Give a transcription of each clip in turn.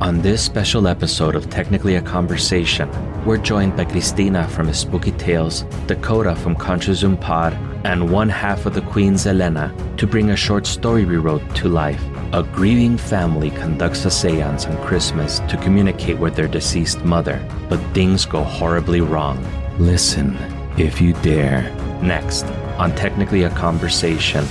On this special episode of Technically a Conversation, we're joined by Cristina from Espooky Tales, Dakota from Contra Zoom Pod, and one half of the Queen's Elena to bring a short story we wrote to life. A grieving family conducts a seance on Christmas to communicate with their deceased mother, but things go horribly wrong. Listen, if you dare. Next, on Technically a Conversation.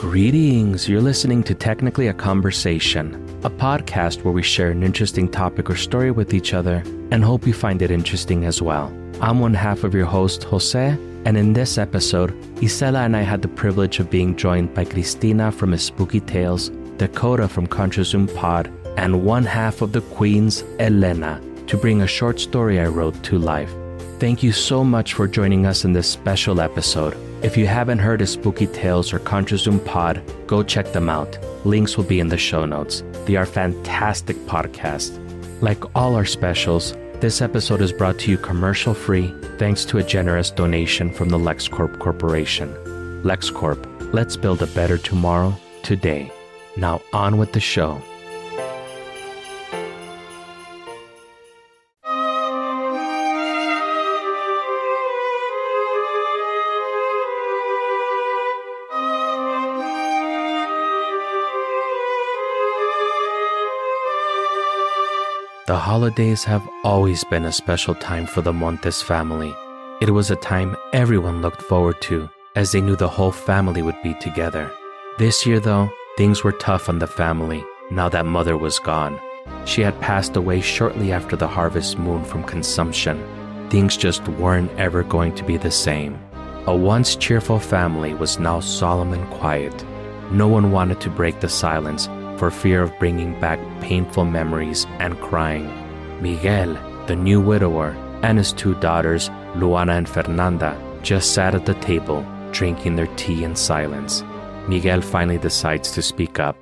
Greetings. You're listening to Technically a Conversation, a podcast where we share an interesting topic or story with each other and hope you find it interesting as well. I'm one half of your host, Jose, and in this episode, Isela and I had the privilege of being joined by Cristina from Espooky Tales, Dakota from Contra Zoom Pod, and one half of the Queen's, Elena, to bring a short story I wrote to life. Thank you so much for joining us in this special episode. If you haven't heard of Espooky Tales or Contra Zoom Pod, go check them out. Links will be in the show notes. They are fantastic podcasts. Like all our specials, this episode is brought to you commercial free thanks to a generous donation from the LexCorp Corporation. LexCorp, let's build a better tomorrow today. Now on with the show. The holidays have always been a special time for the Montes family. It was a time everyone looked forward to, as they knew the whole family would be together. This year, though, things were tough on the family now that mother was gone. She had passed away shortly after the harvest moon from consumption. Things just weren't ever going to be the same. A once cheerful family was now solemn and quiet. No one wanted to break the silence for fear of bringing back painful memories and crying. Miguel, the new widower, and his two daughters, Luana and Fernanda, just sat at the table, drinking their tea in silence. Miguel finally decides to speak up.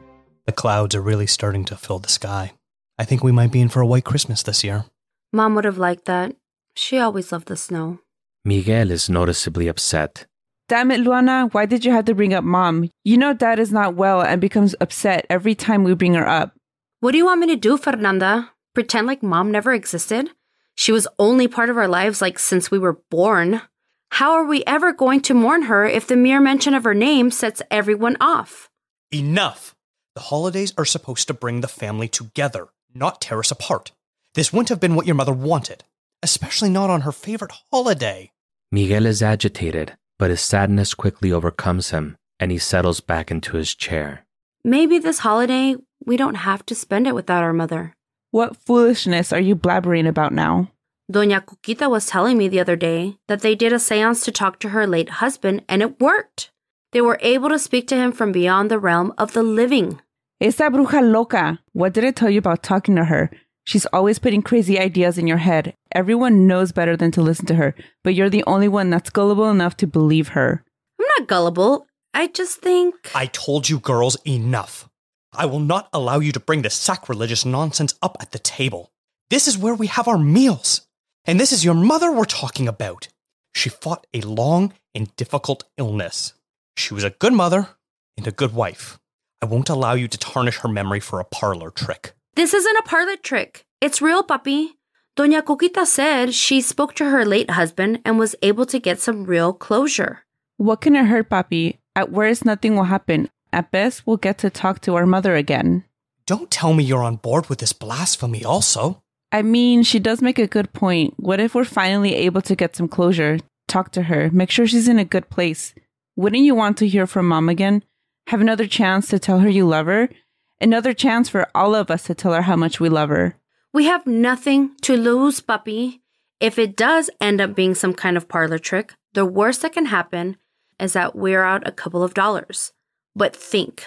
The clouds are really starting to fill the sky. I think we might be in for a white Christmas this year. Mom would have liked that. She always loved the snow. Miguel is noticeably upset. Damn it, Luana, why did you have to bring up mom? You know dad is not well and becomes upset every time we bring her up. What do you want me to do, Fernanda? Pretend like mom never existed? She was only part of our lives like since we were born. How are we ever going to mourn her if the mere mention of her name sets everyone off? Enough! The holidays are supposed to bring the family together, not tear us apart. This wouldn't have been what your mother wanted, especially not on her favorite holiday. Miguel is agitated, but his sadness quickly overcomes him and he settles back into his chair. Maybe this holiday we don't have to spend it without our mother. What foolishness are you blabbering about now? Doña Cuquita was telling me the other day that they did a seance to talk to her late husband and it worked. They were able to speak to him from beyond the realm of the living. Esa bruja loca. What did I tell you about talking to her? She's always putting crazy ideas in your head. Everyone knows better than to listen to her, but you're the only one that's gullible enough to believe her. I'm not gullible. I just think. I told you girls enough. I will not allow you to bring this sacrilegious nonsense up at the table. This is where we have our meals. And this is your mother we're talking about. She fought a long and difficult illness. She was a good mother and a good wife. I won't allow you to tarnish her memory for a parlor trick. This isn't a parlor trick. It's real, Papi. Doña Cuquita said she spoke to her late husband and was able to get some real closure. What can it hurt, Papi? At worst, nothing will happen. At best, we'll get to talk to our mother again. Don't tell me you're on board with this blasphemy, also. I mean, she does make a good point. What if we're finally able to get some closure? Talk to her, make sure she's in a good place. Wouldn't you want to hear from mom again? Have another chance to tell her you love her? Another chance for all of us to tell her how much we love her. We have nothing to lose, Papi. If it does end up being some kind of parlor trick, the worst that can happen is that we're out a couple of dollars. But think,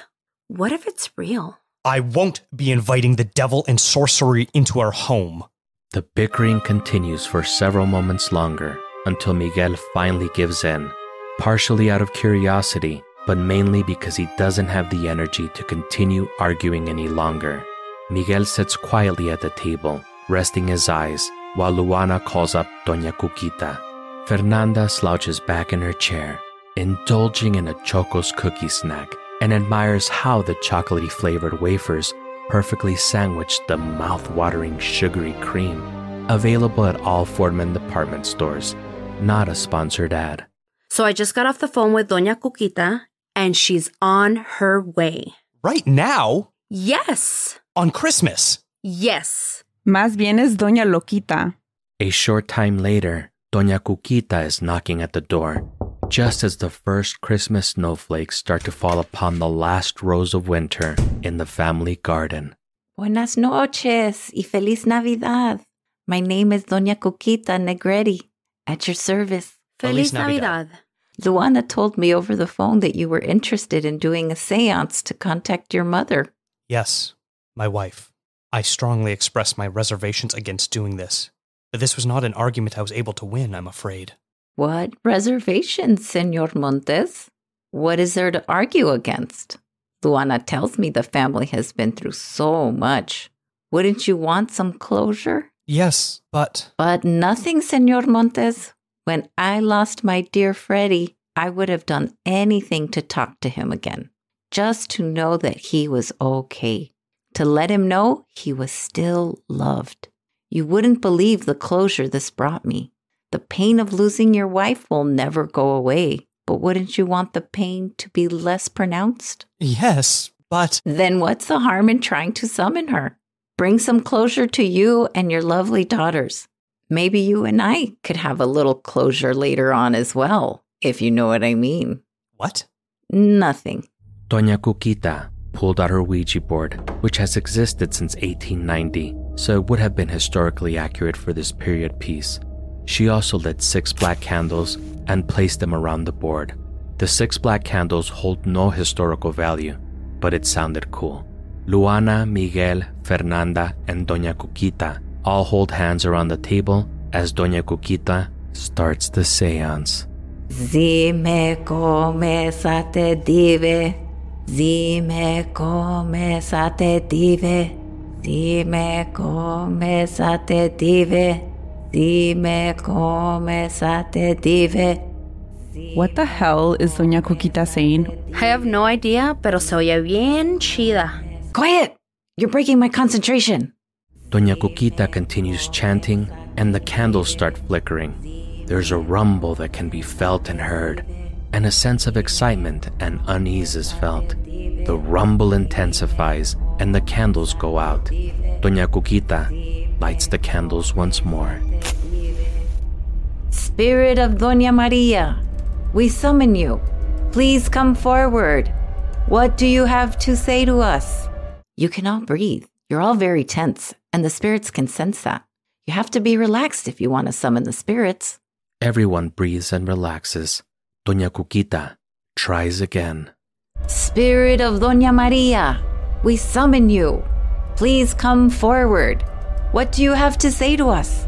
what if it's real? I won't be inviting the devil and sorcery into our home. The bickering continues for several moments longer until Miguel finally gives in, partially out of curiosity, but mainly because he doesn't have the energy to continue arguing any longer. Miguel sits quietly at the table, resting his eyes, while Luana calls up Doña Cuquita. Fernanda slouches back in her chair, indulging in a Chocos cookie snack, and admires how the chocolatey flavored wafers perfectly sandwiched the mouth-watering sugary cream. Available at all Fordman department stores. Not a sponsored ad. So I just got off the phone with Doña Cuquita, and she's on her way. Right now? Yes. On Christmas? Yes. Más bien es Doña Loquita. A short time later, Doña Cuquita is knocking at the door, just as the first Christmas snowflakes start to fall upon the last rose of winter in the family garden. Buenas noches y feliz Navidad. My name is Doña Cuquita Negredi. At your service. Feliz, Feliz Navidad. Navidad. Luana told me over the phone that you were interested in doing a seance to contact your mother. Yes, my wife. I strongly expressed my reservations against doing this. But this was not an argument I was able to win, I'm afraid. What reservations, Senor Montes? What is there to argue against? Luana tells me the family has been through so much. Wouldn't you want some closure? Yes, but But nothing, Senor Montes. When I lost my dear Freddie, I would have done anything to talk to him again, just to know that he was okay, to let him know he was still loved. You wouldn't believe the closure this brought me. The pain of losing your wife will never go away, but wouldn't you want the pain to be less pronounced? yes, but Then what's the harm in trying to summon her? Bring some closure to you and your lovely daughters. Maybe you and I could have a little closure later on as well, if you know what I mean. what? Nothing. Doña Cuquita pulled out her Ouija board, which has existed since 1890, so it would have been historically accurate for this period piece. She also lit six black candles and placed them around the board. The six black candles hold no historical value, but it sounded cool. Luana, Miguel, Fernanda, and Doña Cuquita all hold hands around the table as Doña Cuquita starts the seance. Zime come sate dive. Zime come sate dive. Zime come sate dive. Zime come sate dive. What the hell is Doña Cuquita saying? I have no idea, pero se oye bien chida. Quiet! You're breaking my concentration. Doña Cuquita continues chanting, and the candles start flickering. There's a rumble that can be felt and heard, and a sense of excitement and unease is felt. The rumble intensifies, and the candles go out. Doña Cuquita lights the candles once more. Spirit of Doña Maria, we summon you. Please come forward. What do you have to say to us? You can all breathe. You're all very tense, and the spirits can sense that. You have to be relaxed if you want to summon the spirits. Everyone breathes and relaxes. Doña Cuquita tries again. Spirit of Doña Maria, we summon you. Please come forward. What do you have to say to us?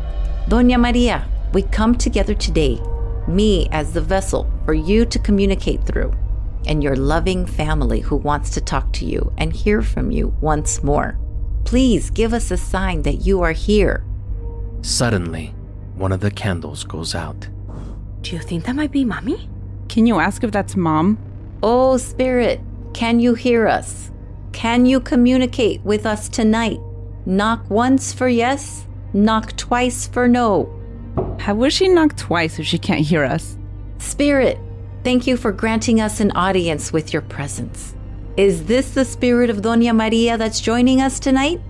Doña Maria, we come together today, me as the vessel for you to communicate through, and your loving family who wants to talk to you and hear from you once more. Please give us a sign that you are here. Suddenly, one of the candles goes out. Do you think that might be mommy? Can you ask if that's mom? Oh, Spirit, can you hear us? Can you communicate with us tonight? Knock once for yes, knock twice for no. How would she knock twice if she can't hear us? Spirit, thank you for granting us an audience with your presence. Is this the spirit of Doña Maria that's joining us tonight?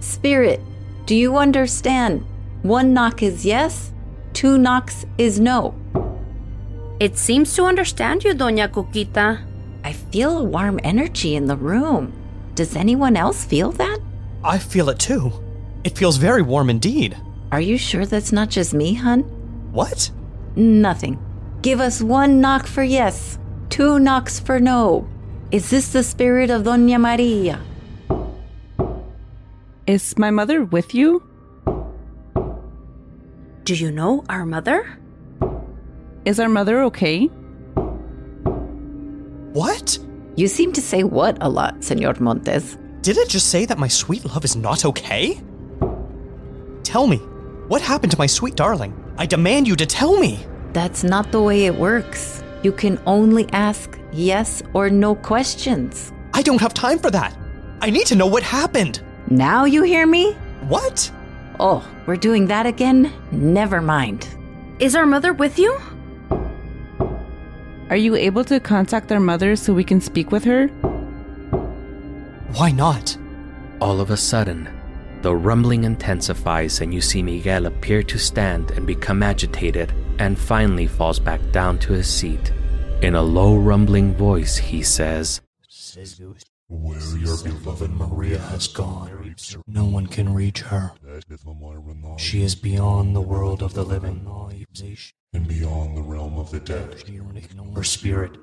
Spirit, do you understand? One knock is yes, two knocks is no. It seems to understand you, Doña Cuquita. I feel a warm energy in the room. Does anyone else feel that? I feel it too. It feels very warm indeed. Are you sure that's not just me, hun? What? Nothing. Give us one knock for yes, two knocks for no. Is this the spirit of Doña Maria? Is my mother with you? Do you know our mother? Is our mother okay? What? You seem to say what a lot, Senor Montes. Did it just say that my sweet love is not okay? Tell me, what happened to my sweet darling? I demand you to tell me. That's not the way it works. You can only ask yes or no questions. I don't have time for that. I need to know what happened. Now you hear me? What? Oh, we're doing that again? Never mind. Is our mother with you? Are you able to contact our mother so we can speak with her? Why not? All of a sudden, the rumbling intensifies and you see Miguel appear to stand and become agitated and finally falls back down to his seat. In a low rumbling voice, he says, Where your beloved Maria has gone, No one can reach her. She is beyond the world of the living. And beyond the realm of the dead. Her spirit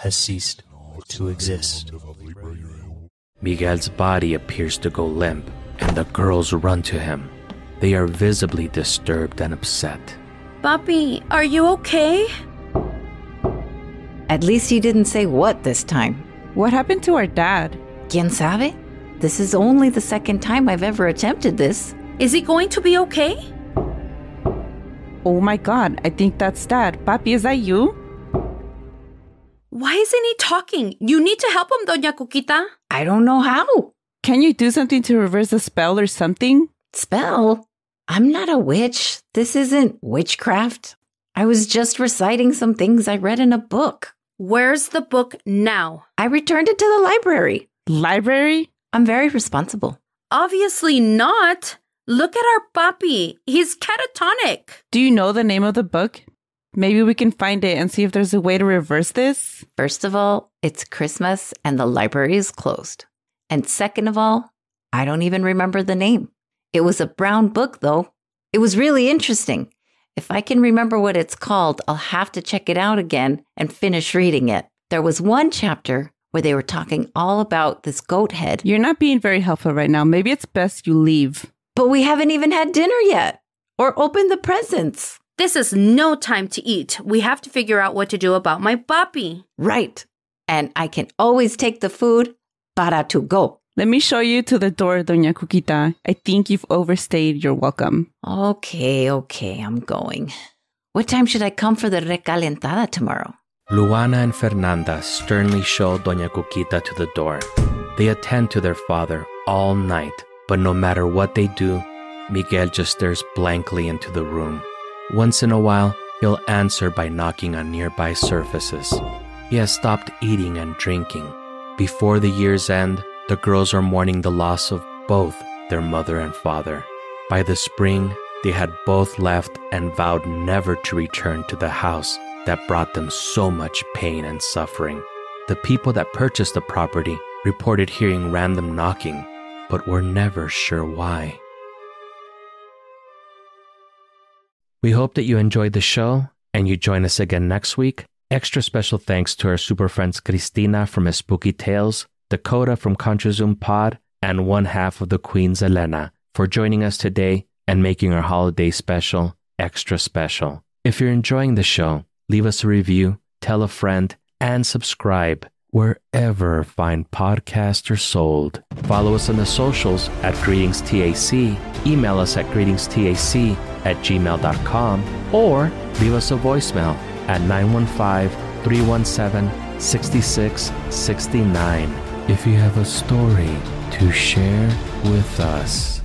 has ceased to exist. Miguel's body appears to go limp, and the girls run to him. They are visibly disturbed and upset. Papi, are you okay? At least he didn't say what this time. What happened to our dad? Quien sabe? This is only the second time I've ever attempted this. Is he going to be okay? Oh my god, I think that's dad. Papi, is that you? Why isn't he talking? You need to help him, Doña Cuquita. I don't know how. Can you do something to reverse the spell or something? Spell? I'm not a witch. This isn't witchcraft. I was just reciting some things I read in a book. Where's the book now? I returned it to the library. Library? I'm very responsible. Obviously not. Look at our Papi. He's catatonic. Do you know the name of the book? Maybe we can find it and see if there's a way to reverse this. First of all, it's Christmas and the library is closed. And second of all, I don't even remember the name. It was a brown book, though. It was really interesting. If I can remember what it's called, I'll have to check it out again and finish reading it. There was one chapter where they were talking all about this goat head, You're not being very helpful right now. Maybe it's best you leave. But we haven't even had dinner yet or opened the presents. This is no time to eat. We have to figure out what to do about my papi. Right. And I can always take the food para to go. Let me show you to the door, Doña Cuquita. I think you've overstayed your welcome. Okay, okay, I'm going. What time should I come for the recalentada tomorrow? Luana and Fernanda sternly show Doña Cuquita to the door. They attend to their father all night, but no matter what they do, Miguel just stares blankly into the room. Once in a while, he'll answer by knocking on nearby surfaces. He has stopped eating and drinking. Before the year's end, the girls are mourning the loss of both their mother and father. By the spring, they had both left and vowed never to return to the house that brought them so much pain and suffering. The people that purchased the property reported hearing random knocking, but we're never sure why. We hope that you enjoyed the show and you join us again next week. Extra special thanks to our super friends Cristina from Espooky Tales, Dakota from Contra Zoom Pod, and one half of the Queen's Elena for joining us today and making our holiday special extra special. If you're enjoying the show, leave us a review, tell a friend, and subscribe wherever fine podcasts are sold. Follow us on the socials at GreetingsTAC, email us at greetingstac at gmail.com, or leave us a voicemail at 915 317 6669 if you have a story to share with us.